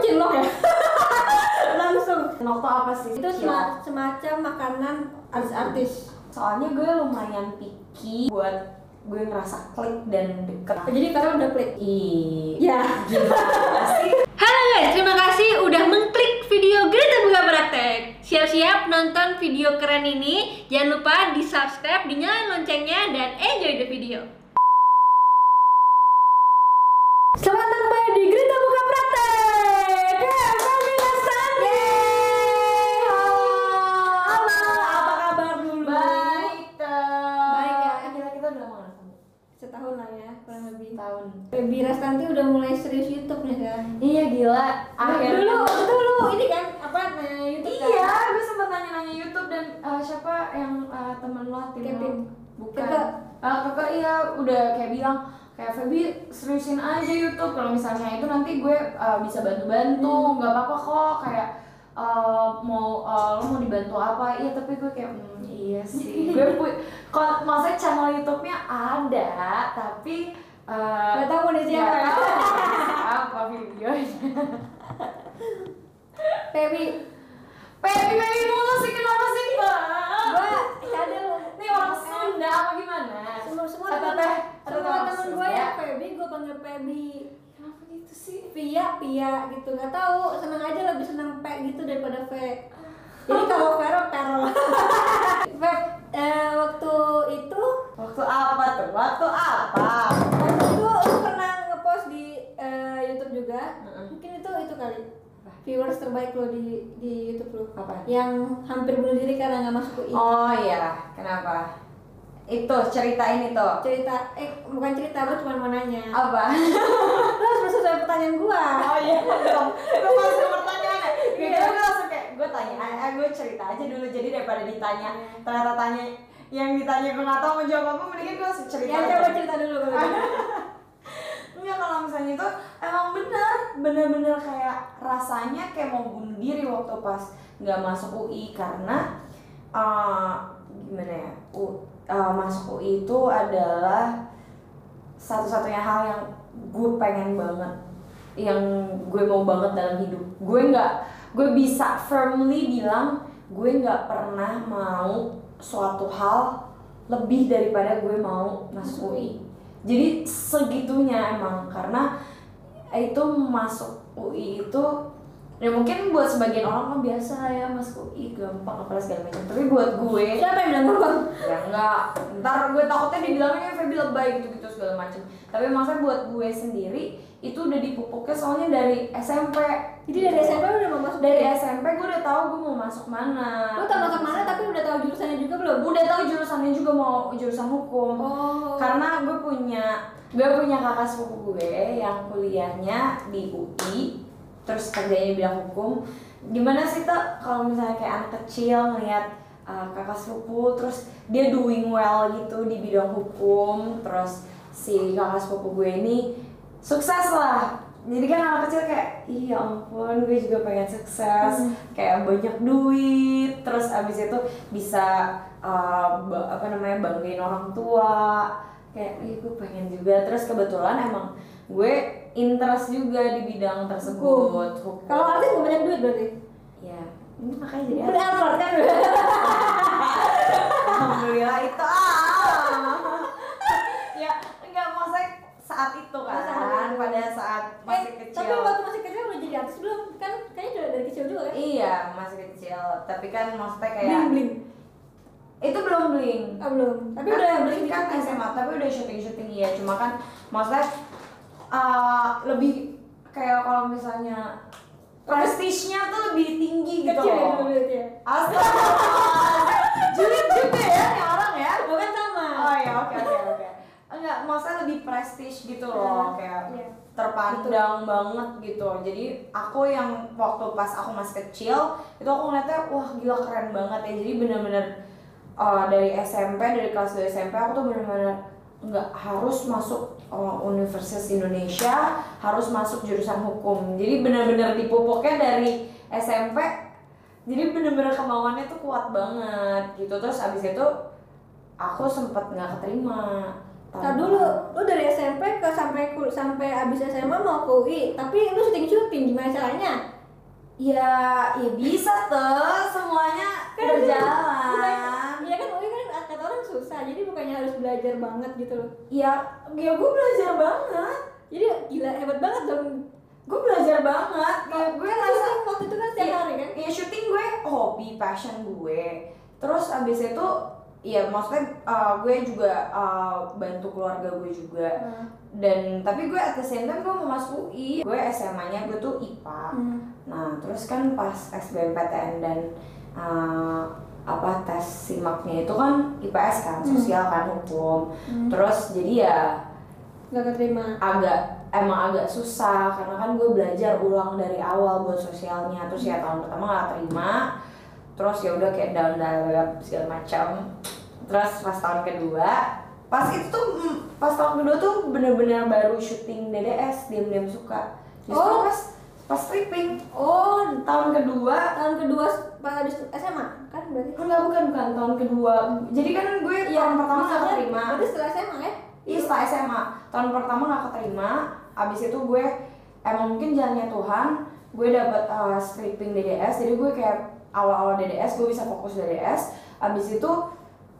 cinlok ya langsung Nokto apa sih? itu sema- semacam makanan artis-artis Soalnya gue lumayan picky buat gue ngerasa klik dan deket. jadi karena udah klik Iya. ya Gimana sih? Halo guys, terima kasih udah mengklik video Greta Buka Praktek. Siap-siap nonton video keren ini. Jangan lupa di subscribe, dinyalain loncengnya, dan enjoy the video. selamat kurang lebih Tahun. Baby Rastanti udah mulai serius YouTube nih kan Iya gila. Akhirnya dulu dulu ini kan apa nah, YouTube Iya, kan gue sempat nanya-nanya YouTube dan eh, siapa yang eh, temen lo tim Kevin. Bukan. Kakak. Eh, kakak iya udah kayak bilang kayak Feby seriusin aja YouTube kalau misalnya itu nanti gue eh, bisa bantu-bantu nggak apa-apa kok kayak eh, mau eh, lo mau dibantu apa iya tapi gue kayak hmm, iya sih gue pu kalau maksudnya channel YouTube-nya ada tapi eh, Nggak tahu mau siapa. tahu apa videonya Baby Baby baby mulu sih kenapa sih mbak? gua cadel Ini orang Sunda apa gimana? semua semua Atau teh? semua teman gue ya Sunda? Feby gue panggil Feby Kenapa gitu sih? Via Pia gitu nggak tahu seneng aja lebih seneng P gitu daripada V jadi kalau Vero Perol Feb eh, waktu itu Waktu apa tuh? Waktu apa? waktu itu lu pernah ngepost di eh, YouTube juga mungkin itu itu kali viewers terbaik lo di di YouTube lo Apa? yang hampir bunuh diri karena nggak masuk UI Oh iya, kenapa? Itu ceritain itu. cerita eh bukan cerita gue cuma mau nanya Apa? lo harus sesuai pertanyaan gua Oh iya, belum. Gue masuk pertanyaan ya. Gitu gue langsung kayak gue tanya, eh gue cerita aja dulu jadi daripada ditanya ternyata tanya yang ditanya gue nggak tahu mau jawab apa mendingan gue cerita ya aja. coba cerita dulu. Enggak kalau misalnya itu emang bener bener-bener kayak rasanya kayak mau bunuh diri waktu pas nggak masuk UI karena eh, gimana ya U, eh, masuk UI itu adalah satu-satunya hal yang gue pengen banget yang gue mau banget dalam hidup gue nggak gue bisa firmly bilang gue nggak pernah mau suatu hal lebih daripada gue mau masuk UI jadi segitunya emang karena itu masuk UI itu ya mungkin buat sebagian orang kan biasa ya masuk UI gampang apalah segala macam. Tapi buat gue siapa yang bilang gampang? Ya enggak. Ntar gue takutnya dibilangnya Feby lebay gitu gitu segala macam. Tapi maksudnya buat gue sendiri itu udah dipupuknya soalnya dari SMP jadi dari SMP lu udah mau masuk dari ya? SMP gue udah tahu gue mau masuk mana. Lu tau masuk mana tapi udah tahu jurusannya juga belum? Udah tahu jurusannya juga mau jurusan hukum. Oh. Karena gue punya gue punya kakak sepupu gue yang kuliahnya di UI terus kerjanya bidang hukum. Gimana sih tak kalau misalnya kayak anak kecil ngeliat uh, kakak sepupu terus dia doing well gitu di bidang hukum terus si kakak sepupu gue ini sukses lah. Jadi kan anak kecil kayak iya ampun gue juga pengen sukses. Kayak banyak duit terus abis itu bisa uh, apa namanya banggain orang tua. Kayak ih gue pengen juga. Terus kebetulan emang gue interest juga di bidang tersebut. Hukum kalau artis gak banyak duit berarti? Ya ini makanya jadi udah artis. Albert kan? Alhamdulillah itu ah. Ya enggak maksudnya saat itu kan Saat pada saat masih Eh, kecil. tapi waktu masih kecil udah jadi artis belum? Kan kayaknya udah dari kecil juga kan? Iya masih kecil. Tapi kan maksudnya kayak bling bling. Itu belum bling. Ah belum. Tapi Kan udah bling kan. SMA tapi udah syuting syuting iya. Cuma kan maksudnya uh, lebih kayak kalau misalnya prestisnya tuh lebih tinggi gitu kecil ya loh Astaga, julid juga ya nih orang ya bukan sama Oh ya oke oke oke. Enggak, maksudnya lebih prestige gitu loh, kayak Iya. terpandang banget gitu. Jadi aku yang waktu pas aku masih kecil itu aku ngeliatnya wah gila keren banget ya. Jadi bener-bener uh, dari SMP dari kelas 2 SMP aku tuh bener-bener nggak harus masuk uh, Universitas Indonesia, harus masuk jurusan hukum. Jadi bener-bener dipupuknya dari SMP. Jadi bener-bener kemauannya tuh kuat banget gitu. Terus abis itu aku sempet nggak keterima Tar dulu, lu dari SMP ke sampai sampai abis SMA mau ke UI, tapi lu syuting syuting gimana caranya? Ya, ya bisa tuh semuanya Kan berjalan. Iya kan UI kan kata orang susah, jadi bukannya harus belajar banget gitu loh. Ya, ya gue belajar banget. Jadi gila hebat banget dong. Gue belajar banget. Ya, gue rasa waktu itu kan setiap Iya, hari kan? Iya syuting gue hobi passion gue. Terus abis itu ya maksudnya uh, gue juga uh, bantu keluarga gue juga Nah, dan tapi gue at the same time gue mau masuk UI gue SMA-nya gue tuh IPA hmm. nah terus kan pas SBMPTN dan uh, apa tes simaknya itu kan IPS kan Hmm. sosial kan hukum Hmm. terus jadi ya Gak keterima. agak emang agak susah karena kan gue belajar ulang dari awal buat sosialnya terus ya tahun pertama gak terima terus ya udah kayak down down segala macam terus pas tahun kedua pas itu tuh mm, pas tahun kedua tuh bener-bener baru syuting DDS diam-diam suka justru Oh. pas pas stripping Oh, tahun kedua tahun kedua pas habis SMA kan berarti? enggak bukan bukan tahun kedua. Jadi kan gue tahun pertama gak maksudnya keterima. Berarti setelah SMA ya? Iya setelah SMA tahun pertama nggak keterima, abis itu gue emang mungkin jalannya Tuhan, gue dapet uh, stripping DDS, jadi gue kayak awal-awal DDS gue bisa fokus DDS, abis itu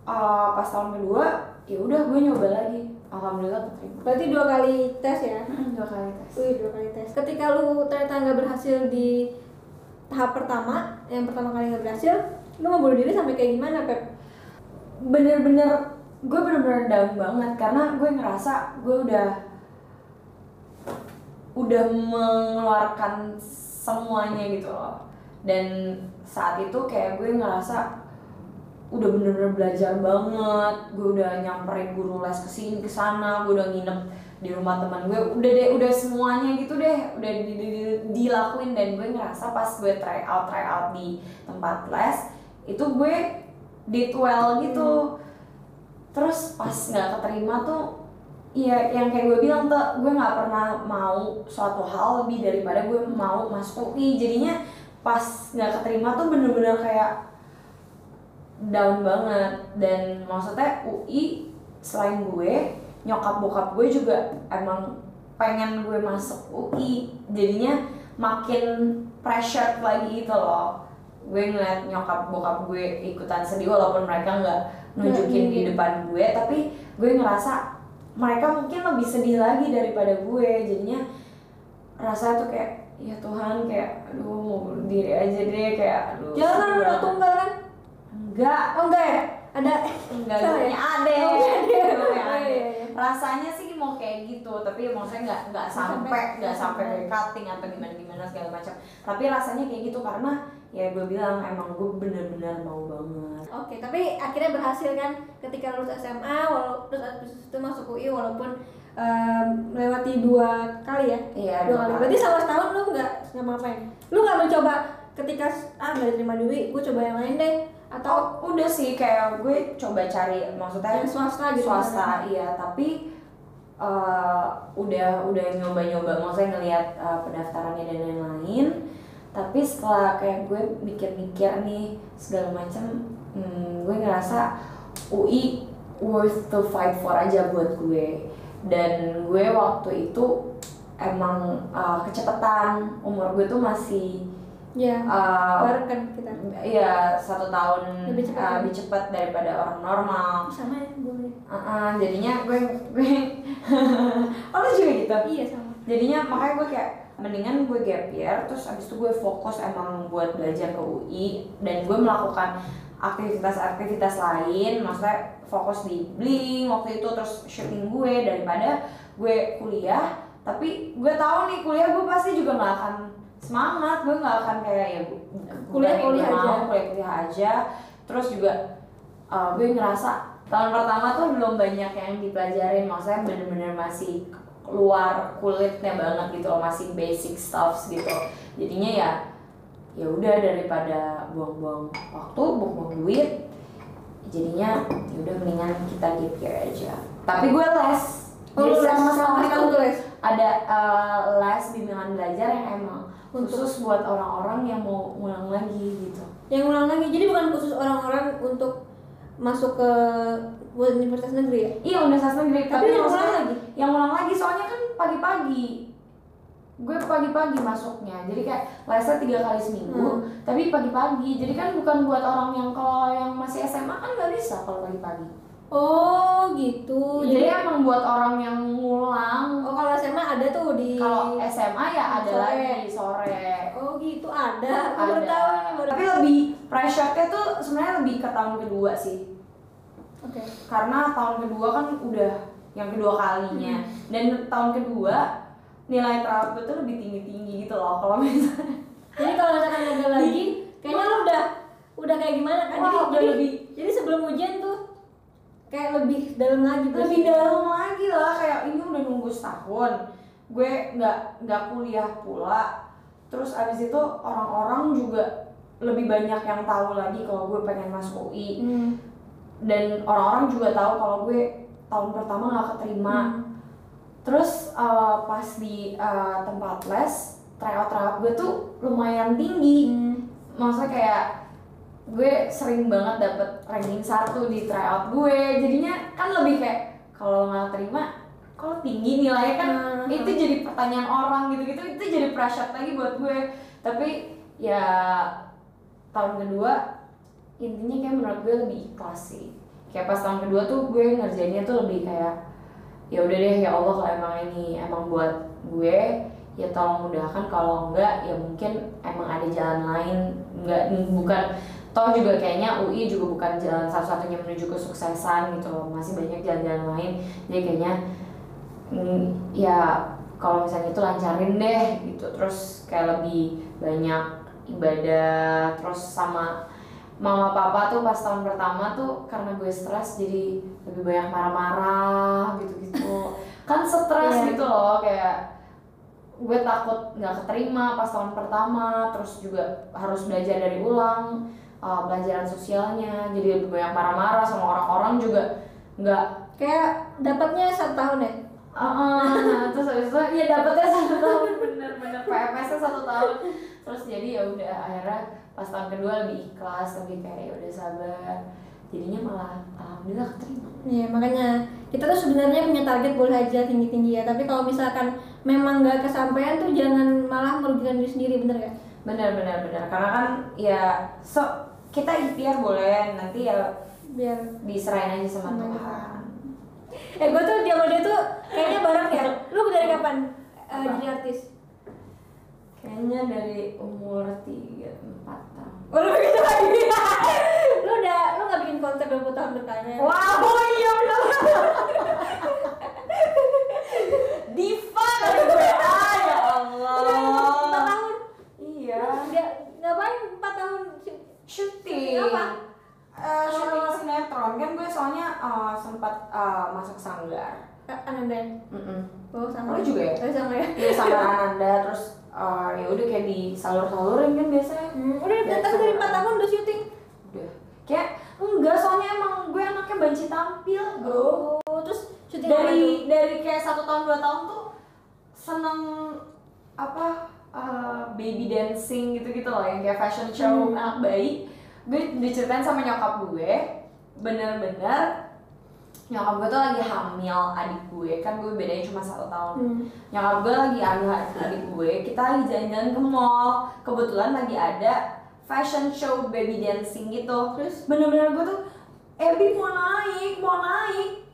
uh, pas tahun kedua ya udah gue nyoba lagi, alhamdulillah keterima. Berarti dua kali tes ya? Dua kali tes. Wih, dua kali tes. Ketika lu ternyata nggak berhasil di tahap pertama, yang pertama kali nggak berhasil, lu mau bunuh diri sampai kayak gimana, Pep? Bener-bener gue bener-bener down banget karena gue ngerasa gue udah udah mengeluarkan semuanya gitu loh dan saat itu kayak gue ngerasa udah bener-bener belajar banget. Gue udah nyamperin guru les ke sini ke sana. Gue udah nginep di rumah teman gue. Udah deh udah semuanya gitu deh. Udah di, di- di- dilakuin. Dan gue ngerasa pas gue try out try out di tempat les itu gue did well gitu. Terus pas nggak keterima tuh Iya, yang kayak gue bilang tuh, gue nggak pernah mau suatu hal lebih daripada gue mau masuk. UI. Jadinya pas nggak keterima tuh bener-bener kayak down banget. Dan maksudnya UI selain gue, nyokap bokap gue juga emang pengen gue masuk UI. Jadinya makin pressure lagi gitu loh. Gue ngeliat nyokap bokap gue ikutan sedih walaupun mereka nggak nunjukin di depan gue, tapi gue ngerasa mereka mungkin lebih sedih lagi daripada gue jadinya rasa tuh kayak ya Tuhan kayak aduh diri aja deh kayak aduh Jangan banget. tunggal kan? Enggak Oh enggak ya? Ada enggak ya? Oh, punya Oh, iya, adek. iya. rasanya sih mau kayak gitu tapi ya maksudnya nggak nggak sampai nggak sampai kayak cutting atau gimana gimana segala macam tapi rasanya kayak gitu karena ya gue bilang emang gue bener-bener mau banget Oke, tapi akhirnya berhasil kan ketika lulus SMA, walau terus habis itu masuk UI walaupun em, melewati dua kali ya? iya dua kali. Berarti selama setahun lu nggak nggak ngapain? Lu nggak mencoba ketika ah nggak diterima di UI, gue coba yang lain deh atau Oh, udah sih kayak gue coba cari maksudnya yang swasta gitu? swasta iya. Tapi eh, udah udah nyoba-nyoba maksudnya ngelihat eh, pendaftarannya dan lain-lain tapi setelah kayak gue mikir-mikir nih segala macam hmm, gue ngerasa UI worth to fight for aja buat gue. Dan gue waktu itu emang eh, kecepatan. Umur gue tuh masih Ya, bareng kan kita. Iya satu tahun Lebih cepat uh, lebih cepat daripada orang normal. Sama ya, boleh. Uh-uh, jadinya gue gue oh lu juga gitu. Iya sama. Jadinya makanya gue kayak mendingan gue gap year terus abis itu gue fokus emang buat belajar ke UI dan gue melakukan aktivitas-aktivitas lain maksudnya fokus di bling waktu itu terus shooting gue daripada gue kuliah tapi gue tahu nih kuliah gue pasti juga nggak akan semangat gue nggak akan kayak ya Kuliah- kuliah aja. kuliah kuliah aja. Terus juga uh, gue ngerasa tahun pertama tuh belum banyak yang dipelajarin. Maksudnya bener-bener masih keluar kulitnya banget gitu loh masih basic stuffs gitu. Jadinya ya ya udah daripada buang-buang waktu buang-buang duit jadinya ya udah mendingan kita gap year aja. Tapi gue les. Oh, Jadi setahun setahun itu les? ada uh, les bimbingan belajar yang emang Untuk- khusus buat orang-orang yang mau ngulang lagi gitu Yang ulang lagi, jadi bukan khusus orang-orang untuk masuk ke universitas negeri ya? Iya universitas negeri Tapi yang maksudnya ulang lagi? Yang ulang lagi soalnya kan pagi-pagi. Gue pagi-pagi masuknya. Jadi kayak lesnya tiga kali seminggu, Hmm. tapi pagi-pagi. Jadi kan bukan buat orang yang kalau yang masih SMA kan nggak bisa kalau pagi-pagi. Oh gitu. Jadi emang buat orang yang ngulang. oh kalau SMA ada tuh di Kalau SMA ya ada Sore. lagi sore. Oh gitu ada. Aku baru Ada. tahu nih baru. Tapi lebih pressure-nya tuh sebenarnya lebih ke tahun kedua sih. Oke. karena tahun kedua kan udah yang kedua kalinya dan tahun kedua nilai gue tuh lebih tinggi tinggi gitu loh kalau misalnya Jadi kalau misalkan ada lagi, kayaknya lu udah udah kayak gimana kan? Jadi, Wah, jadi, lebih- jadi sebelum ujian tuh kayak lebih dalam lagi tuh. lebih dalam lagi lah kayak ini udah nunggu setahun gue nggak nggak kuliah pula terus abis itu orang-orang juga lebih banyak yang tahu lagi kalau gue pengen masuk UI Hmm. dan orang-orang juga tahu kalau gue tahun pertama nggak keterima Hmm. Terus eh, pas di eh, tempat les, tryout tryout gue tuh lumayan tinggi. Hmm. Maksudnya kayak gue sering banget dapet ranking satu di tryout gue. Jadinya kan lebih kayak kalau nggak terima, kalau tinggi nilainya kan Hmm. itu jadi pertanyaan orang gitu-gitu. Itu jadi pressure lagi buat gue. Tapi ya tahun kedua intinya kayak menurut gue lebih ikhlas sih. Kayak pas tahun kedua tuh gue ngerjainnya tuh lebih kayak ya udah deh ya Allah kalau emang ini emang buat gue ya tolong mudahkan kalau enggak ya mungkin emang ada jalan lain enggak bukan toh juga kayaknya UI juga bukan jalan satu-satunya menuju kesuksesan gitu loh. Masih banyak jalan-jalan lain. Jadi kayaknya mm, ya kalau misalnya itu lancarin deh gitu. Terus kayak lebih banyak ibadah terus sama mama papa tuh pas tahun pertama tuh karena gue stres jadi lebih banyak marah-marah gitu-gitu. Kan stres Iya. gitu loh kayak gue takut nggak keterima pas tahun pertama terus juga harus belajar dari ulang uh, pelajaran sosialnya jadi lebih banyak marah-marah sama orang-orang juga. Nggak. Kayak dapatnya satu tahun ya? Ah, terus habis itu ya dapetnya satu tahun. Bener-bener PMS-nya satu tahun. Terus jadi ya udah akhirnya pas tahun kedua lebih ikhlas lebih kayak ya udah sabar. Jadinya malah alhamdulillah keterima. Iya makanya kita tuh sebenarnya punya target boleh aja tinggi-tinggi ya. Tapi kalau misalkan memang nggak kesampaian tuh jangan malah merugikan diri sendiri bener gak? bener bener bener. Karena kan ya so kita ikhtiar boleh nanti ya Biar diserahin aja sama Sama Tuhan eh gue tuh dia dia tuh kayaknya bareng ya. Lu dari kapan eh, Apa? jadi artis? kayaknya dari umur tiga empat tahun Oh lu begitu lagi. lu udah lu nggak bikin konser 20 tahun bertanya. wow iya bener diva kali gue ah ya Allah Empat tahun. Iya. Dia ngapain 4 tahun? Syuting. Apa? Eh, syuting sinetron kan gue soalnya eh, sempat eh, masuk sanggar. Ananda. Mm Oh sama. Lo juga ya? Oh, sama ya. Iya sanggar Ananda terus eh, ya udah kayak di salur-salurin kan biasanya. Hmm, udah Ya, tapi dari sama. 4 tahun udah syuting. Udah. Kayak enggak soalnya emang gue anaknya banci tampil, Bro. Oh, terus syuting? Dari dari kayak satu tahun dua tahun tuh seneng apa eh, baby dancing gitu-gitu loh yang kayak fashion show Hmm. anak bayi. Gue diceritain sama nyokap gue bener-bener nyokap gue tuh lagi hamil adik gue. Kan gue bedanya cuma satu tahun. Hmm. nyokap gue lagi hamil adik gue kita lagi jalan-jalan ke mall. Kebetulan lagi ada fashion show baby dancing gitu. Terus? Bener-bener gue tuh Ebi mau naik mau naik.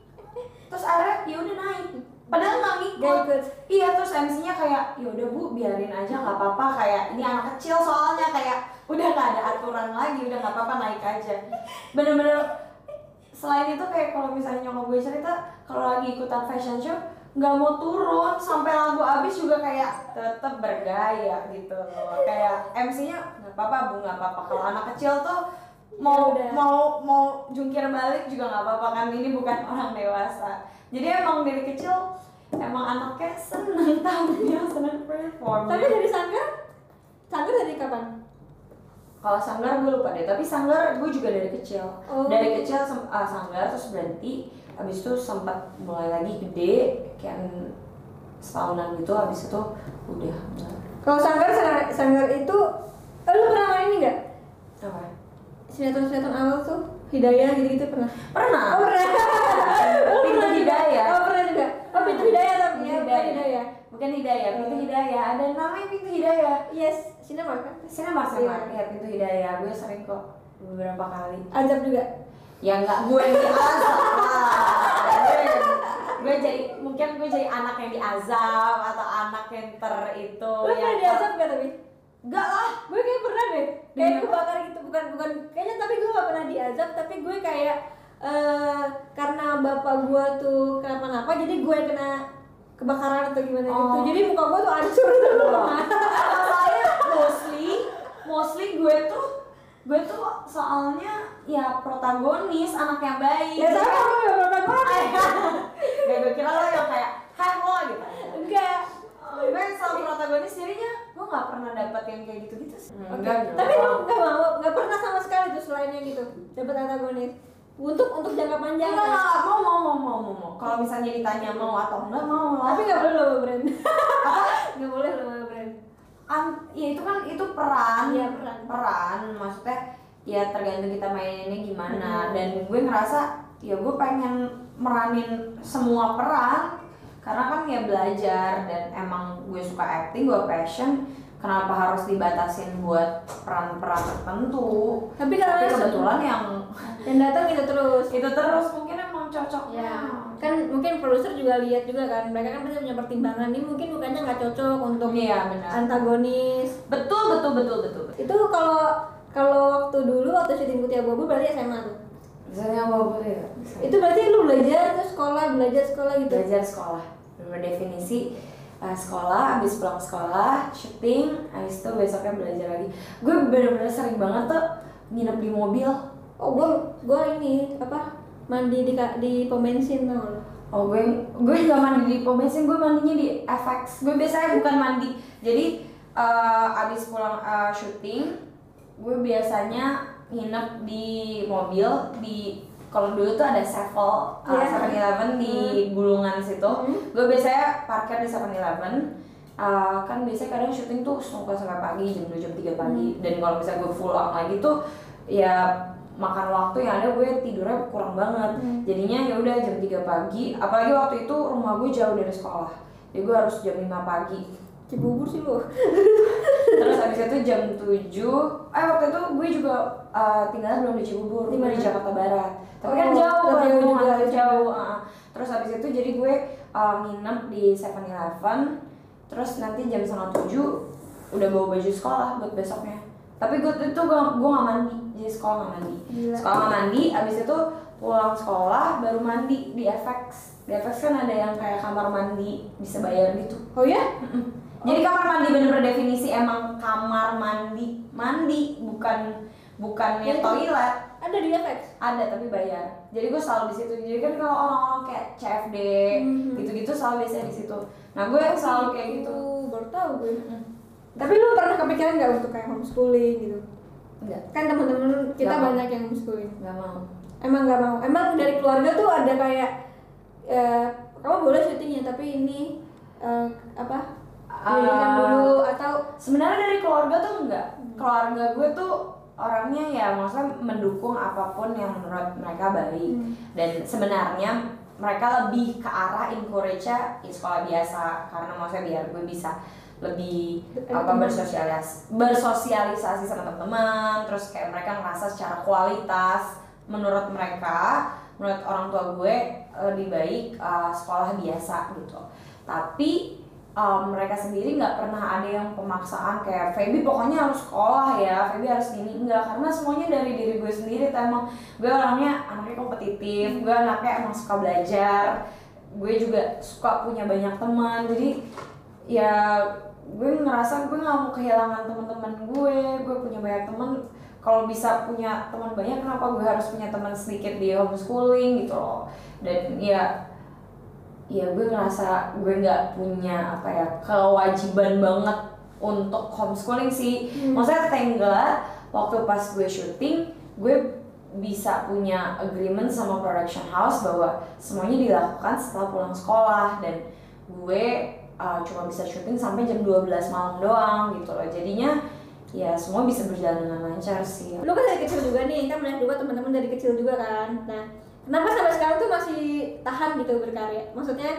Terus akhirnya ya udah naik padahal nggak ngikut ikut. Iya terus MC-nya kayak ya udah bu biarin aja nggak apa-apa. Kayak ini anak kecil soalnya kayak udah nggak ada aturan lagi udah nggak apa-apa naik aja. Bener-bener selain itu kayak kalau misalnya nyokap gue cerita kalau lagi ikutan fashion show nggak mau turun. Sampai lagu habis juga kayak tetap bergaya gitu loh. Kayak MC-nya nggak apa-apa bu nggak apa-apa. Kalau anak kecil tuh mau Ya udah. mau mau jungkir balik juga nggak apa-apa kan ini bukan orang dewasa jadi emang dari kecil emang anaknya seneng tampil seneng perform Tapi dari sanggar? Sanggar dari kapan? kalau sanggar gue lupa deh tapi sanggar gue juga dari kecil Oh. dari kecil ah, sanggar terus berhenti habis itu sempat mulai lagi gede kayak setahunan gitu habis itu udah. Kalau sanggar sanggar, itu lu pernah main apa Sinetron-sinetron awal tuh hidayah gitu-gitu pernah. Pernah? Oh pernah. Oh, Pintu hidayah. oh pernah juga. Oh pintu hidayah tapi ya bukan hidayah. bukan hidayah pintu hidayah. Ada namanya pintu hidayah. Yes sinema kan? Sinema sama Iya. ya pintu hidayah. Gue sering kok beberapa kali. Azab juga? Ya nggak gue yang diazab gue, jadi mungkin gue jadi anak yang diazab atau anak yang ter itu lu pernah yang diazab gak tapi enggak lah. Gue kayak pernah deh. Kayak Iya. kebakar gitu. Bukan bukan. Kayaknya tapi gue gak pernah diazab. Tapi gue kayak eh karena bapak gue tuh kenapa-napa jadi gue kena kebakaran atau gimana gitu. Oh. jadi muka gue tuh hancur. Gitu soalnya mostly mostly gue tuh gue tuh soalnya ya protagonis anak yang baik. Ya sama gue pernah gue Gak gue kira lo yang kayak hai lo gitu. Enggak. Gue selalu protagonis jadinya gue gak pernah dapet yang kayak gitu-gitu sih Oke, tapi lu gak mau, gak pernah sama sekali tuh selainnya gitu dapat antagonis untuk untuk jangka panjang Enggak, kan? enggak, mau, mau, mau, mau, mau, mau. Kalau misalnya ditanya mau atau enggak, mau tapi gak boleh lo brand gak boleh lo brand An- ya itu kan, itu peran. Iya, peran. Peran, maksudnya ya tergantung kita mainnya gimana. Hmm. Dan gue ngerasa, ya gue pengen meranin semua peran. Karena kan ya belajar dan emang gue suka acting, gue passion. Kenapa harus dibatasin buat peran-peran tertentu? tapi Tapi kebetulan yang yang datang itu terus itu terus mungkin emang cocoknya. ya kan mungkin produser juga lihat juga kan mereka kan pasti punya pertimbangan ini mungkin bukannya nggak cocok untuk Iya benar. antagonis Betul betul betul betul. betul. itu kalau kalau waktu dulu waktu syuting Putih Abu-Abu berarti SMA tuh Misalnya apa apa ya? itu berarti lu belajar terus sekolah belajar sekolah gitu Belajar sekolah. Berdefinisi uh, sekolah, habis pulang sekolah, syuting, habis itu besoknya belajar lagi. Gue bener-bener sering banget tuh nginep di mobil. oh gue gue ini apa mandi di di pom bensin tau Oh gue gue gak mandi di pom bensin, gue mandinya di FX. Gue biasanya bukan mandi. Jadi uh, abis pulang uh, syuting, gue biasanya nginep di mobil di kalau dulu tuh ada Sevel, uh, Iya. 7-Eleven di Bulungan situ. Hmm. Gue biasanya parkir di 7-Eleven. Uh, kan biasanya kadang syuting tuh sampai sampai pagi jam 2 jam 3 pagi dan kalau misalnya gue pulang lagi tuh ya makan waktu yang ada gue tidurnya kurang banget Hmm. jadinya ya udah jam 3 pagi apalagi waktu itu rumah gue jauh dari sekolah jadi gue harus jam 5 pagi cibubur sih lo terus habis itu jam 7 eh waktu itu gue juga uh, tinggalnya belum di Cibubur gue mana? di Jakarta Barat tapi Oh, kan jauh kan jauh juga, jauh. jauh uh. terus habis itu jadi gue uh, nginep di 7-Eleven terus nanti jam setengah tujuh udah bawa baju sekolah buat besoknya tapi gue itu gue gue gak mandi jadi sekolah gak mandi Gila. sekolah gak mandi abis itu pulang sekolah baru mandi di FX di FX kan ada yang kayak kamar mandi bisa bayar gitu oh ya. Jadi kamar mandi bener-bener definisi emang kamar mandi mandi bukan bukannya Jadi- toilet ada di FX ada tapi bayar. Jadi gue selalu di situ. Jadi kan kalau orang-orang kayak CFD Mhm. gitu-gitu selalu biasanya di situ. Nah gue selalu kayak gitu. baru tahu gue Mm. tapi lu pernah kepikiran nggak untuk kayak homeschooling gitu Enggak, kan teman-teman kita mau. banyak yang homeschooling nggak mau. emang nggak mau emang dari keluarga tuh ada kayak eh, kamu boleh syutingnya tapi ini eh, apa pendidikan Ah, dulu atau Sebenarnya dari keluarga tuh enggak. Keluarga gue tuh orangnya ya maksudnya mendukung apa pun yang menurut mereka baik. Hmm. Dan sebenarnya mereka lebih ke arah encourage-nya ya sekolah biasa karena maksudnya biar gue bisa lebih apa bersosialis bersosialisasi sama teman-teman terus kayak mereka ngerasa secara kualitas menurut mereka menurut orang tua gue lebih baik uh, sekolah biasa gitu tapi um, mereka sendiri nggak pernah ada yang pemaksaan kayak Feby pokoknya harus sekolah ya Feby harus gini. Enggak karena semuanya dari diri gue sendiri tuh emang. Gue orangnya anaknya kompetitif gue anaknya emang suka belajar gue juga suka punya banyak teman. Jadi ya gue ngerasa gue nggak mau kehilangan teman-teman gue gue punya banyak teman. Kalau bisa punya teman banyak kenapa gue harus punya teman sedikit di homeschooling gitu loh? Dan ya ya gue ngerasa gue nggak punya apa ya kewajiban banget untuk homeschooling sih. Hmm. maksudnya God waktu pas gue syuting gue bisa punya agreement sama production house bahwa semuanya dilakukan setelah pulang sekolah dan gue uh, cuma bisa syuting sampai jam 12 malam doang gitu loh. Jadinya ya semua bisa berjalan dengan lancar sih. Lu kan dari kecil juga nih kan melihat juga teman-teman dari kecil juga kan. Nah kenapa sampai sekarang tuh masih tahan gitu berkarya? Maksudnya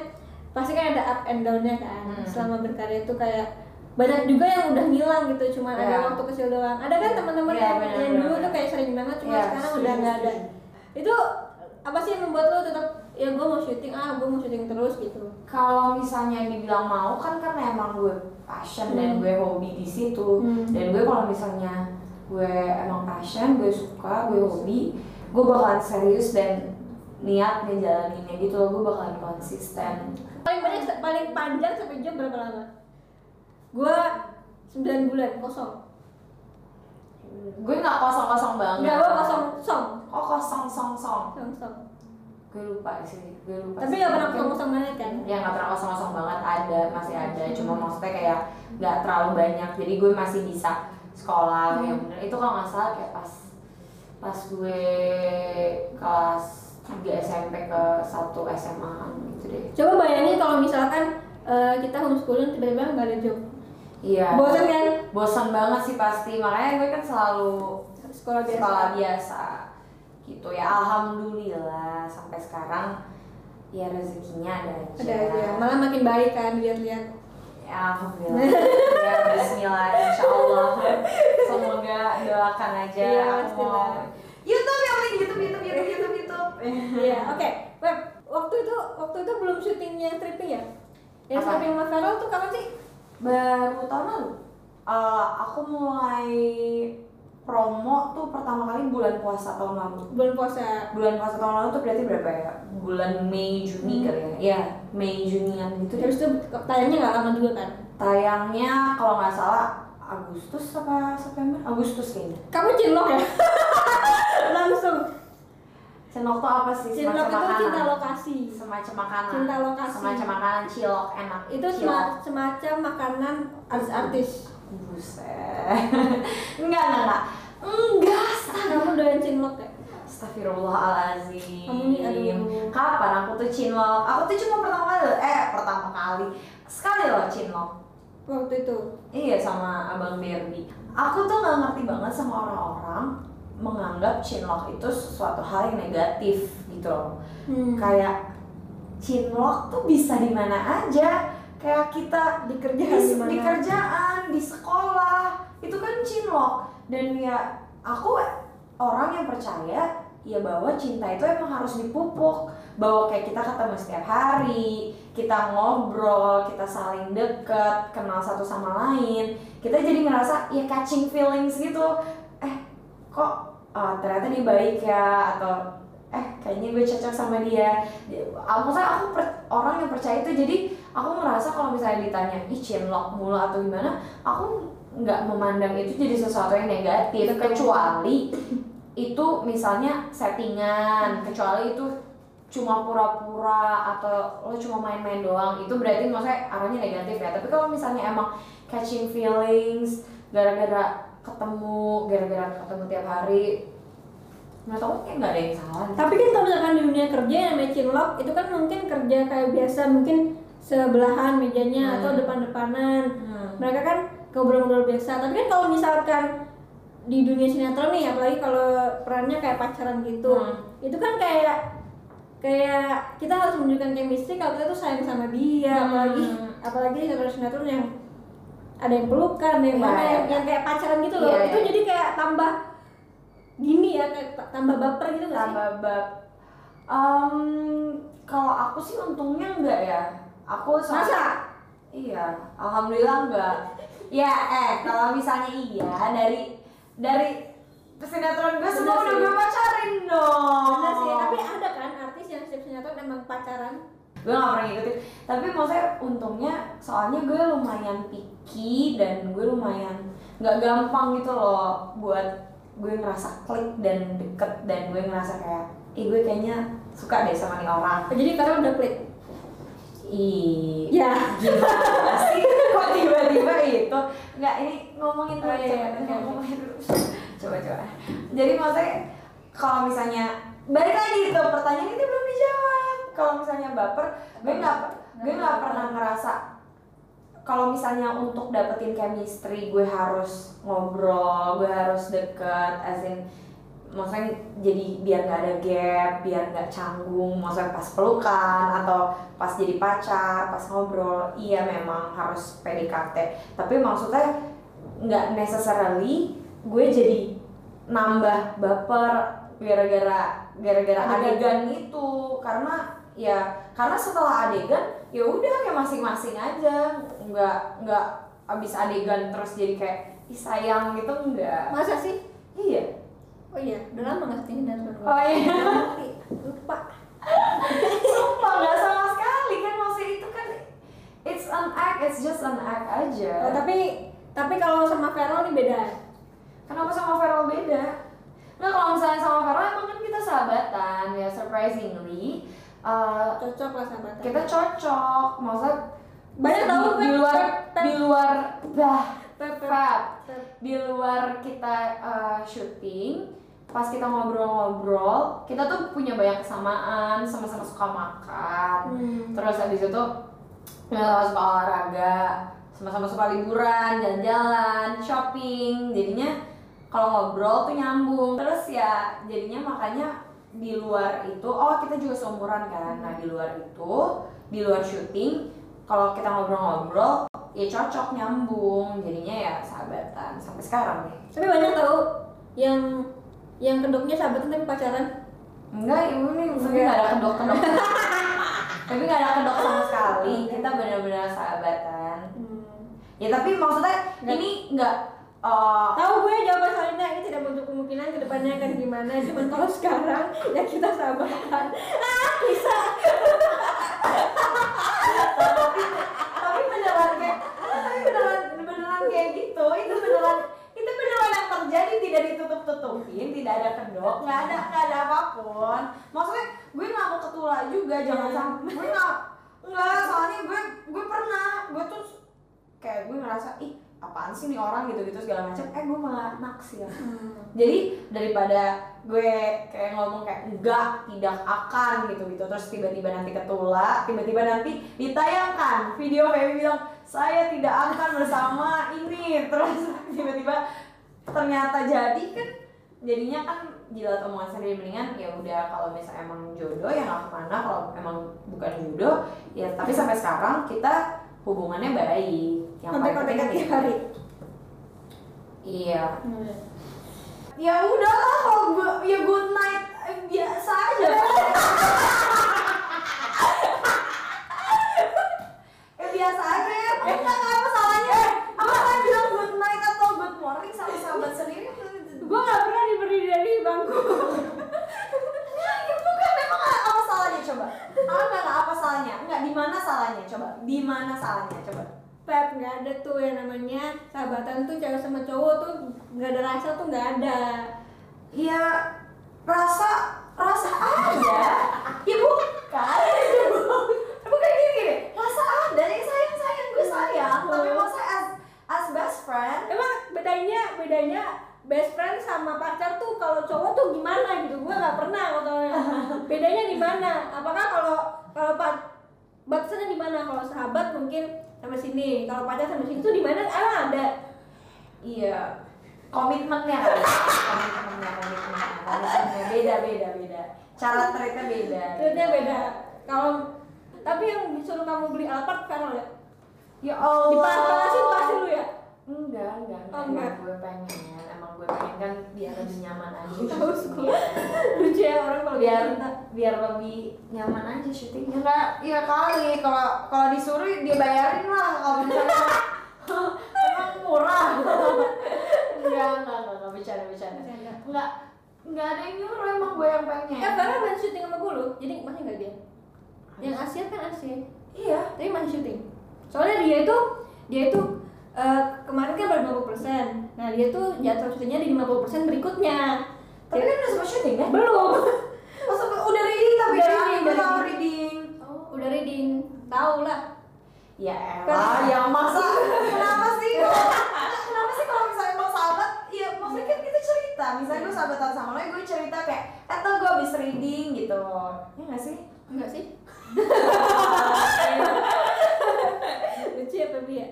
pasti kan ada up and down-nya kan. Hmm. selama berkarya itu kayak banyak juga yang udah ngilang gitu cuma ada Iya. waktu kecil doang. Ada kan teman-teman Iya, yang, benar, yang benar, dulu tuh kayak sering banget cuma Iya, sekarang udah nggak ada. itu apa sih yang membuat lo tetap ya gue mau syuting ah gue mau syuting terus gitu? Kalau misalnya dibilang mau kan karena emang gue passion dan Hmm. gue hobi di situ. Hmm. dan gue kalau misalnya gue emang passion gue suka gue hobi gue bakalan serius dan niat ngejalaninnya gitu loh gue bakalan konsisten. Paling banyak paling panjang sampai jam berapa lama? Gue 9 bulan kosong. Gue nggak kosong kosong banget. Nggak gue kosong song. Oh kosong song song. Song song. Gue lupa sih gue lupa tapi nggak pernah kosong kosong banget kan? Ya nggak pernah kosong kosong banget ada masih ada. Cuma Hmm. maksudnya kayak nggak terlalu banyak. Jadi gue masih bisa sekolah Hmm. yang bener. Itu kalau nggak salah kayak pas pas gue kelas 3 SMP ke 1 SMA gitu deh coba bayangin kalau misalkan eh, kita homeschooling tiba-tiba nggak ada job iya bosan kan bosan banget sih pasti makanya gue kan selalu sekolah biasa sekolah biasa gitu ya alhamdulillah sampai sekarang ya rezekinya ada aja ada aja malah makin baik kan lihat-lihat Ya, Alhamdulillah. ya, Bismillah, Insya Allah. Semoga doakan aja. Iya, pastilah. YouTube yang YouTube, YouTube, YouTube. Iya oke web waktu itu waktu itu belum syutingnya stripping ya yang Apa? stripping sama Farel tuh kapan sih Baru tahun lalu, eh, aku mulai promo tuh pertama kali bulan puasa tahun lalu. bulan puasa Bulan puasa tahun lalu tuh berarti berapa ya? Bulan Mei Juni Hmm. kali ya? Iya, Mei Junian gitu terus tuh tayangnya nggak lama juga kan Tayangnya kalau nggak salah Agustus apa September? Agustus kayaknya. kamu cinlok ya langsung Cinlok tuh apa sih? Semacam itu makanan. cinta lokasi. Semacam makanan. Cinta lokasi. semacam makanan cilok enak. Itu cilok. sema- semacam makanan artis-artis. Buset. Enggak enggak enggak. Enggak astaga kamu doyan cinlok ya? Astagfirullahaladzim. Kamu nih, aduh. Kapan aku tuh cinlok? Aku tuh cuma pertama kali Eh pertama kali. Sekali loh cinlok. Waktu itu. Iya sama Abang Derby Aku tuh gak ngerti banget sama orang-orang Menganggap cinlok itu sesuatu hal yang negatif gitu loh. Hmm. kayak cinlok tuh bisa di mana aja. Kayak kita di di, kerjaan di mana di kerjaan di sekolah itu kan cinlok dan ya aku orang yang percaya ya bahwa cinta itu emang harus dipupuk. Bahwa kayak kita ketemu setiap hari kita ngobrol kita saling deket kenal satu sama lain. Kita jadi ngerasa ya catching feelings gitu. Eh kok uh, ternyata dia baik ya atau eh kayaknya gue cocok sama dia. Aku maksudnya aku per- orang yang percaya itu jadi aku ngerasa kalau misalnya ditanya ih cinlok mulu atau gimana? Aku nggak memandang itu jadi sesuatu yang negatif Betul. kecuali itu misalnya settingan kecuali itu cuma pura-pura atau lo cuma main-main doang itu berarti maksudnya arahnya negatif ya. Tapi kalau misalnya emang catching feelings gara-gara ketemu gara-gara ketemu tiap hari menurut aku kayak nggak ada yang salah tapi kan kalau misalkan di dunia kerja yang namanya cinlok itu kan mungkin kerja kayak biasa mungkin sebelahan mejanya Hmm. atau depan-depanan Hmm. mereka kan ngobrol-ngobrol biasa tapi kan kalau misalkan di dunia sinetron nih apalagi kalau perannya kayak pacaran gitu Hmm. itu kan kayak kayak kita harus menunjukkan chemistry kalau kita tuh sayang sama dia Hmm. apalagi apalagi sinetron sinetron yang ada yang pelukan ada yang mana yang, yang kayak pacaran gitu loh. Iya, itu iya. jadi kayak tambah gini ya kayak ta- tambah baper gitu nggak sih? Tambah bab Em, kalau aku sih untungnya enggak ya. Aku soal- masa? Iya alhamdulillah enggak ya eh kalau misalnya iya dari dari sinetron gue semua udah gue pacarin dong. Benar sih. Tapi ada kan artis yang setiap sinetron emang pacaran gue gak pernah ngikutin. Tapi maksudnya untungnya soalnya gue lumayan picky dan gue lumayan nggak gampang gitu loh buat gue ngerasa klik dan deket dan gue ngerasa kayak ih gue kayaknya suka deh sama nih orang. Jadi karena udah klik? Ih ya. gimana sih? Kok tiba-tiba itu? Nggak ini ngomongin dulu Oh, iya, coba, oke, oke. ngomongin dulu coba. Coba jadi maksudnya kalau misalnya balik lagi itu pertanyaan ini belum dijawab kalau misalnya baper gue nggak gue nggak pernah ngerasa kalau misalnya untuk dapetin chemistry gue harus ngobrol gue harus deket as in maksudnya jadi biar nggak ada gap biar nggak canggung maksudnya pas pelukan atau pas jadi pacar pas ngobrol iya memang harus PDKT tapi maksudnya nggak necessarily gue jadi nambah baper gara-gara gara-gara Adegan. itu. Karena ya karena setelah adegan ya udah kayak masing-masing aja nggak nggak abis adegan terus jadi kayak ih sayang gitu enggak Masa sih? iya Oh iya, udah lama nggak setinggi dan oh iya Lupa. sumpah nggak sama sekali kan maksudnya itu kan it's an act it's just an act aja Oh, tapi tapi kalau sama Vero nih beda. Kenapa sama Feral beda? Nah kalau misalnya sama Feral emang kan kita sahabatan ya surprisingly uh, Cocok lah sahabatan. kita cocok maksudnya Banyak di, tahu di kan, luar di luar bah di luar kita uh, syuting pas kita ngobrol-ngobrol kita tuh punya banyak kesamaan sama-sama suka makan. Hmm. terus habis itu sama-sama suka olahraga sama-sama suka liburan jalan-jalan shopping. Jadinya kalau ngobrol tuh nyambung. Terus ya jadinya makanya di luar itu oh kita juga seumuran kan. Nah di luar itu di luar syuting kalau kita ngobrol-ngobrol ya cocok nyambung jadinya ya sahabatan sampai sekarang. Nih Tapi banyak tahu yang yang kedoknya sahabatan tapi pacaran. enggak ibu nih tapi nggak ada kedok kedok tapi nggak ada kedok sama sekali. Kita benar-benar sahabatan. Ya tapi maksudnya Nggak. ini nggak uh, Tahu gue jawaban Salina ini tidak menutup kemungkinan ke depannya akan gimana. Cuman kalau sekarang ya kita sahabatan. Ah bisa. tapi beneran kayak tapi beneran beneran kayak gitu itu beneran itu beneran yang terjadi tidak ditutup tutupin tidak ada kedok nggak ada nggak ada apa pun maksudnya gue nggak mau ketula juga jangan sampai gue nggak nggak soalnya gue gue pernah gue tuh kayak gue ngerasa ih apaan sih nih orang? gitu gitu segala macam. Eh gue malah naksir. Jadi daripada gue kayak ngomong kayak enggak tidak akan gitu gitu terus tiba-tiba nanti ketula tiba-tiba nanti ditayangkan. Video Feby bilang saya tidak akan bersama ini. Terus tiba-tiba ternyata jadi kan jadinya kan jilat omongan sendiri. Mendingan ya udah kalau misalnya emang jodoh ya nggak ke mana kalau emang bukan jodoh ya tapi sampai sekarang kita hubungannya baik yang Sampai kontekan kan tiap hari. iya. Ya udahlah kalau gue ya good night eh, biasa aja. Ya biasa aja ya eh, nggak nggak apa salahnya apa kan bilang good night atau good morning sama sahabat sendiri? Gue gak pernah diberi dari bangku. ya, ya bukan memang salahnya coba. Ah nggak apa salahnya? Nggak di mana salahnya? Coba di mana salahnya? Coba. Pep nggak ada tuh yang namanya sahabatan tuh cewek sama cowok tuh nggak ada rasa tuh nggak ada. ya rasa rasa ada. Ya bukan. Bukan. Gini gini. Rasa ada ya sayang sayang gue sayang. Tapi mau saya as as best friend. Emang bedanya bedanya best friend sama pacar tuh kalau cowok tuh gimana gitu? Gue nggak pernah kalau bedanya di mana? Apakah kalau kalau pak batasannya di mana? Kalau sahabat mungkin sama sini, kalau pacar sama sini tuh di mana? Ah ada. iya komitmennya kan komitmennya komitmennya komitmennya beda beda beda cara treatnya beda Terusnya beda. Kalau tapi yang disuruh kamu beli Alphard Carol ya? ya Allah Dipanasin pasti lu ya? enggak enggak Oh, enggak, enggak. Emang gue pengen gue pengen kan biar lebih nyaman aja. Tahu gue. Lucu ya orang kalau biar cinta. biar lebih nyaman aja syutingnya. Enggak iya kali. Kalau kalau disuruh dia bayarin lah kalau misalnya. Emang murah. Enggak enggak enggak enggak. Bercanda bercanda. Bercanda. enggak enggak ada yang nyuruh emang gue yang pengen. Eh, Farah main syuting sama gue loh, jadi masih nggak dia? Yang Asia kan Asia, iya. Tapi masih syuting. Soalnya dia itu, dia itu eh, kemarin kan baru 50%. Nah dia tuh jadwal syutingnya di 50% berikutnya. tapi kan udah sempat syuting kan belum. Masa udah reading tapi Udah reading, udah tahu reading. reading Oh, udah reading, tahu lah. ya elah yang masa kenapa sih kenapa sih kalau misalnya emang sahabat ya maksudnya kan kita cerita misalnya gue sahabatan sama lo gue cerita kayak eh tuh gue habis reading gitu ya nggak sih Enggak sih? Lucu ya tapi ya.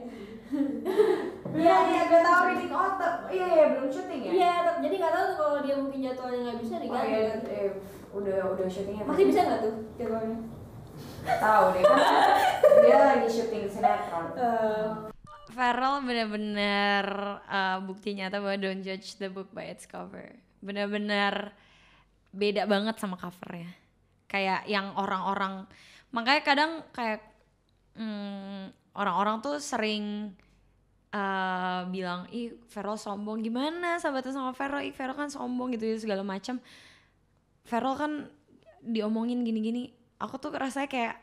Iya iya gue tahu reading otak. Iya iya belum syuting ya. Iya, tapi- jadi nggak tahu tuh kalau dia mungkin jadwalnya nggak bisa Oh diganti iya, kan. eh, udah udah syutingnya. Masih bisa nggak tuh jadwalnya? Tahu deh kan dia lagi syuting sinetron. Eh, Farrell bener-bener uh, bukti nyata bahwa don't judge the book by its cover. Bener-bener beda banget sama covernya. Kayak yang orang-orang, makanya kadang kayak mm, orang-orang tuh sering uh, bilang, ih Farrell sombong. Gimana sahabatnya sama Farrell, ih Farrell kan sombong gitu ya segala macam. Farrell kan diomongin gini-gini, aku tuh rasanya kayak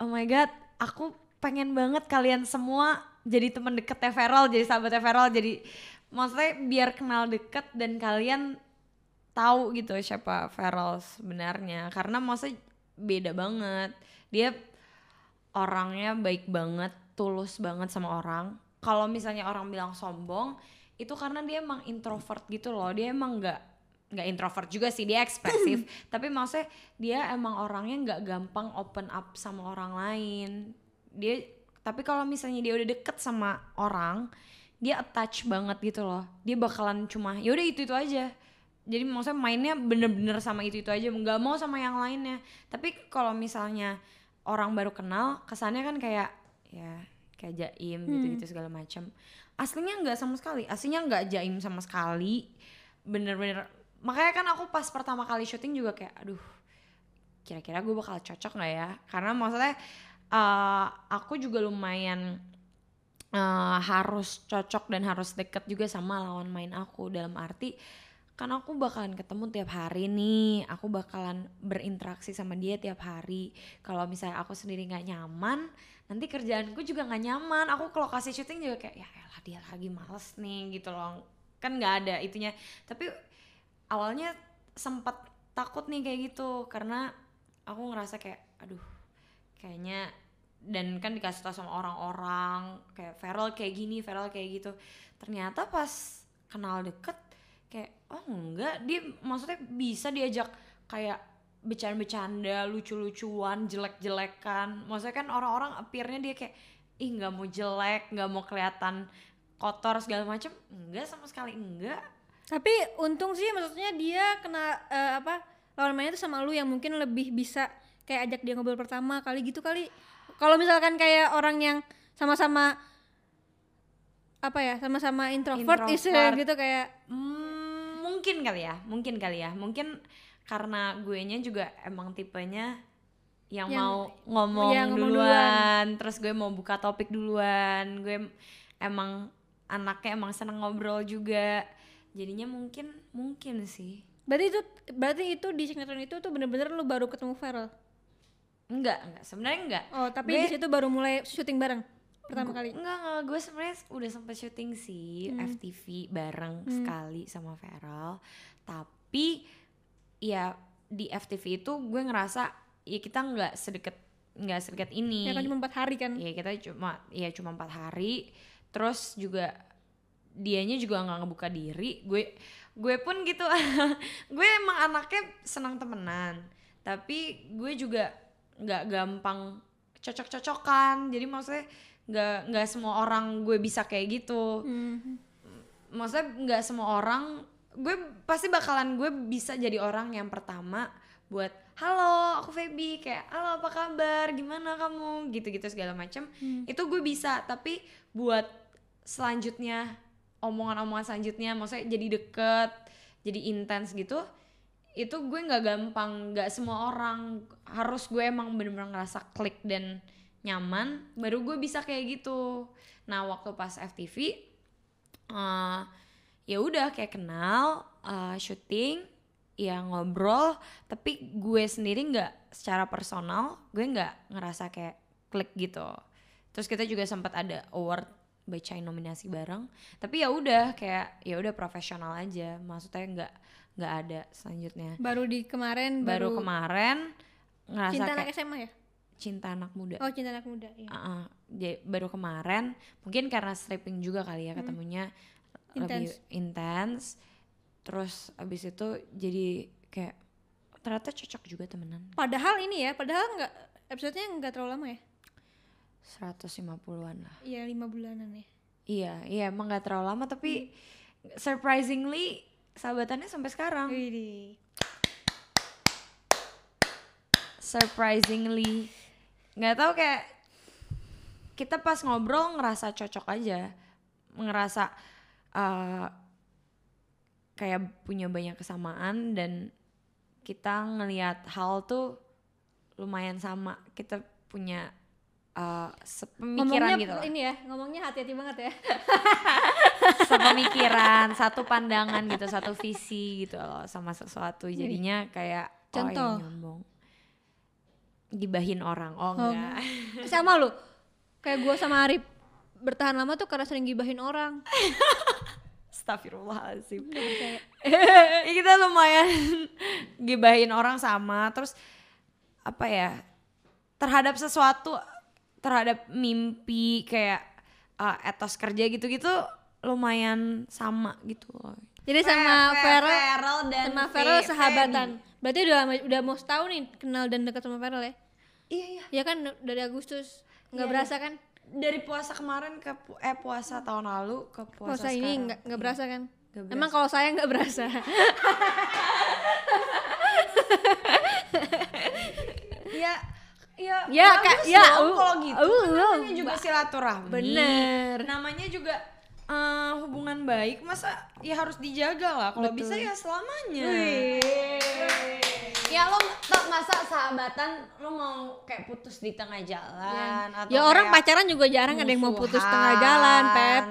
oh my god, aku pengen banget kalian semua jadi teman deketnya Feral, jadi sahabatnya Feral, jadi maksudnya biar kenal deket dan kalian tahu gitu siapa Feral sebenarnya. Karena maksudnya beda banget. Dia orangnya baik banget tulus banget sama orang. Kalau misalnya orang bilang sombong itu karena dia emang introvert gitu loh. Dia emang nggak nggak introvert juga sih dia ekspresif. Tapi maksudnya dia emang orangnya nggak gampang open up sama orang lain. Dia tapi kalau misalnya dia udah deket sama orang dia attach banget gitu loh. Dia bakalan cuma yaudah itu itu aja. Jadi maksudnya mainnya bener-bener sama itu itu aja nggak mau sama yang lainnya. Tapi kalau misalnya orang baru kenal kesannya kan kayak ya kayak jaim gitu-gitu segala macam aslinya nggak sama sekali. Aslinya nggak jaim sama sekali. Bener-bener makanya kan aku pas pertama kali syuting juga kayak aduh kira-kira gue bakal cocok nggak ya? Karena maksudnya eh, aku juga lumayan eh, harus cocok dan harus deket juga sama lawan main aku. Dalam arti kan aku bakalan ketemu tiap hari nih. Aku bakalan berinteraksi sama dia tiap hari. Kalau misalnya aku sendiri nggak nyaman nanti kerjaanku juga nggak nyaman. Aku ke lokasi syuting juga kayak ya elah dia lagi males nih gitu loh. Kan nggak ada itunya. Tapi awalnya sempat takut nih kayak gitu. Karena aku ngerasa kayak aduh kayaknya dan kan dikasih tau sama orang-orang kayak Feral kayak gini Feral kayak gitu. Ternyata pas kenal deket kayak oh enggak. Dia maksudnya bisa diajak kayak bercanda-bercanda lucu-lucuan jelek-jelekan. Maksudnya kan orang-orang appearnya dia kayak ih nggak mau jelek nggak mau kelihatan kotor segala macam enggak sama sekali enggak. Tapi untung sih maksudnya dia kena eh, apa lawan mainnya tuh sama lu yang mungkin lebih bisa kayak ajak dia ngobrol pertama kali gitu kali. Kalau misalkan kayak orang yang sama-sama apa ya sama-sama introvert, Introvert. istilah gitu kayak. Hmm, mungkin kali ya, mungkin kali ya. Mungkin karena gue nya juga emang tipenya yang, Yang- mau ngomong, iya, ngomong duluan, terus gue mau buka topik duluan. Gue emang anaknya emang seneng ngobrol juga. Jadinya mungkin mungkin sih. berarti itu berarti itu di sinetron itu tuh bener-bener lu baru ketemu Feral. Enggak, enggak. Sebenarnya enggak. Oh, tapi Gue- di situ baru mulai syuting bareng pertama kali. Enggak, enggak. Gue sebenarnya udah sempet syuting sih FTV bareng sekali sama Feral. Tapi ya di FTV itu gue ngerasa ya kita nggak sedekat nggak sedekat ini. Ya kan cuma empat hari kan. Ya kita cuma ya cuma empat hari. Terus juga dianya juga nggak ngebuka diri. Gue gue pun gitu. gue emang anaknya senang temenan. Tapi gue juga nggak gampang cocok-cocokan. Jadi maksudnya nggak nggak semua orang gue bisa kayak gitu. Hmm. maksudnya nggak semua orang gue pasti bakalan gue bisa jadi orang yang pertama buat halo aku Feby. Kayak halo apa kabar? Gimana kamu? Gitu-gitu segala macam itu gue bisa tapi buat selanjutnya omongan-omongan selanjutnya maksudnya jadi deket jadi intens gitu itu gue nggak gampang nggak semua orang harus gue emang bener-bener ngerasa klik dan nyaman baru gue bisa kayak gitu. Nah waktu pas FTV eh ya udah kayak kenal eh, syuting ya ngobrol tapi gue sendiri nggak secara personal gue nggak ngerasa kayak klik gitu. Terus kita juga sempat ada award baca nominasi bareng tapi ya udah kayak ya udah profesional aja maksudnya nggak nggak ada selanjutnya. Baru di kemarin baru, baru, kemarin ngerasa cinta kayak anak SMA ya? Cinta anak muda Oh, cinta anak muda. Iya. Uh-uh. Ja- baru kemarin mungkin karena stripping juga kali ya ketemunya lebih Intens. terus abis itu jadi kayak ternyata cocok juga temenan Padahal ini ya, padahal nggak episodenya nggak terlalu lama ya. 150-an lah. Iya lima bulanan ya. Iya, iya emang gak terlalu lama tapi surprisingly sahabatannya sampai sekarang. Widih. Surprisingly nggak tahu kayak kita pas ngobrol ngerasa cocok aja, ngerasa eh, kayak punya banyak kesamaan dan kita ngelihat hal tuh lumayan sama. Kita punya eh, sepemikiran Ngomongnya gitu lah. ini ya, ngomongnya hati-hati banget ya. sepemikiran, satu pandangan gitu, satu visi gitu loh sama sesuatu. Jadinya kayak oh Contoh. ya nyombong. Gibahin orang. Oh, Oh, enggak. Sama lu. Kayak gua sama Arif bertahan lama tuh karena sering gibahin orang. Astagfirullahaladzim. Ya, kita lumayan gibahin orang sama terus apa ya? Terhadap sesuatu terhadap mimpi kayak uh, etos kerja gitu-gitu lumayan sama gitu loh. Jadi sama Fe- Feral, dan sama Fe- Feral sahabatan. Berarti udah udah mau setahun nih kenal dan dekat sama Feral ya? Iya iya. Ya kan dari Agustus nggak Iya, berasa kan? Dari puasa kemarin ke pu- eh puasa tahun lalu ke puasa, Puasa ini sekarang. nggak nggak berasa kan? Nggak Emang kalau saya nggak berasa. Ya, ya, Ya, ya, uh, kalau gitu. uh, kan uh, namanya juga silaturahmi. Bener. Namanya juga eh, hubungan baik, masa ya harus dijaga lah. Kalau bisa ya selamanya. Wih. Ya lo tak masa sahabatan lo mau kayak putus di tengah jalan atau Ya orang pacaran juga jarang ada yang mau putus tengah jalan, Pep. musuhan.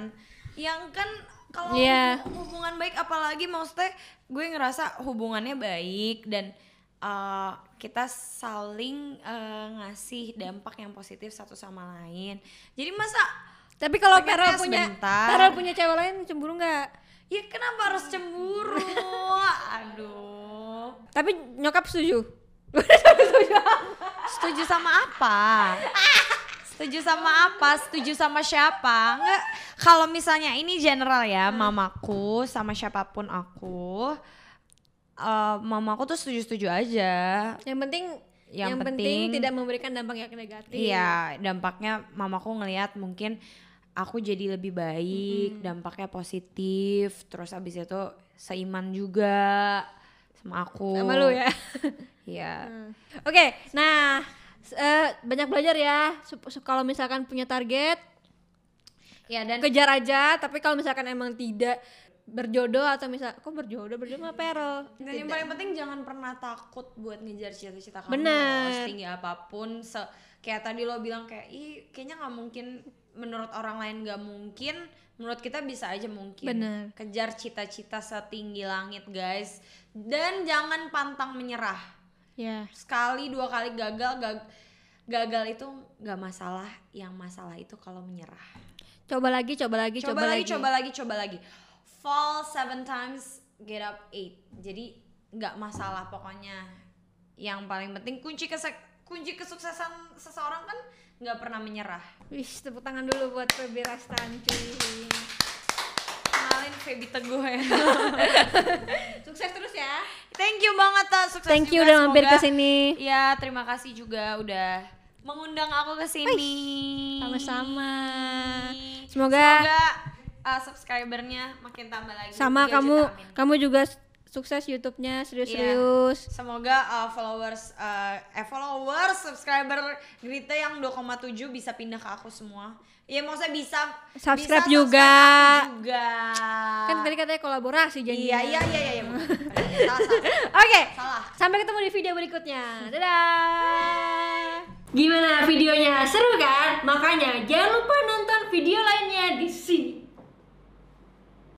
Yang kan kalau hub- hubungan baik apalagi maksudnya gue ngerasa hubungannya baik dan uh, kita saling uh, ngasih dampak yang positif satu sama lain. Jadi masa Tapi kalau Feral punya. Feral punya cewek lain cemburu nggak? ya kenapa harus cemburu? Aduh. Tapi nyokap setuju. Setuju sama apa? Setuju sama apa? Setuju sama siapa? Enggak. Kalau misalnya ini general ya, mamaku sama siapa pun aku, eh, mamaku tuh setuju-setuju aja. Yang penting Yang yang, penting, penting- tidak memberikan dampak yang negatif. Iya, dampaknya mamaku ngelihat mungkin aku jadi lebih baik, dampaknya positif, terus abis itu seiman juga sama aku. Sama lu ya. Iya. Hmm. Oke, nah s- eh, banyak belajar ya. Kalau misalkan punya target, Ya dan kejar aja. Tapi kalau misalkan emang tidak berjodoh atau misal, kok berjodoh berjodoh sama Perel. Dan yang paling penting jangan pernah takut buat ngejar cita-cita kamu. Bener. Setinggi apa pun, se kayak tadi lo bilang kayak, ih kayaknya nggak mungkin. Menurut orang lain nggak mungkin, menurut kita bisa aja mungkin. Bener. Kejar cita-cita setinggi langit guys. Dan jangan pantang menyerah. Ya. Sekali dua kali gagal, gag- gagal itu nggak masalah. Yang masalah itu kalau menyerah. Coba lagi, coba lagi, coba, lagi, coba lagi, coba lagi. Fall seven times, get up eight. Jadi nggak masalah pokoknya. Yang paling penting kunci kesek kunci kesuksesan seseorang kan nggak pernah menyerah. Wih, tepuk tangan dulu buat Feby Rastanti. Kenalin Feby Teguh ya. Sukses terus ya. Thank you banget Ta. sukses Thank you juga, udah mampir ke sini. Ya terima kasih juga udah mengundang aku ke sini. Sama-sama. Semoga, Semoga uh, subscribernya makin tambah lagi. sama 3 kamu juta, kamu juga sukses YouTube-nya serius-serius. Semoga uh, followers uh, eh followers subscriber Grita yang 2,7 bisa pindah ke aku semua. Ya maksudnya bisa Subscribe bisa juga. subscribe juga. Kan tadi katanya kolaborasi janjinya. Iya iya iya iya. iya. Oke, Salah. sampai ketemu di video berikutnya. Dadah. Gimana videonya? Seru kan? Makanya jangan lupa nonton video lainnya di sini.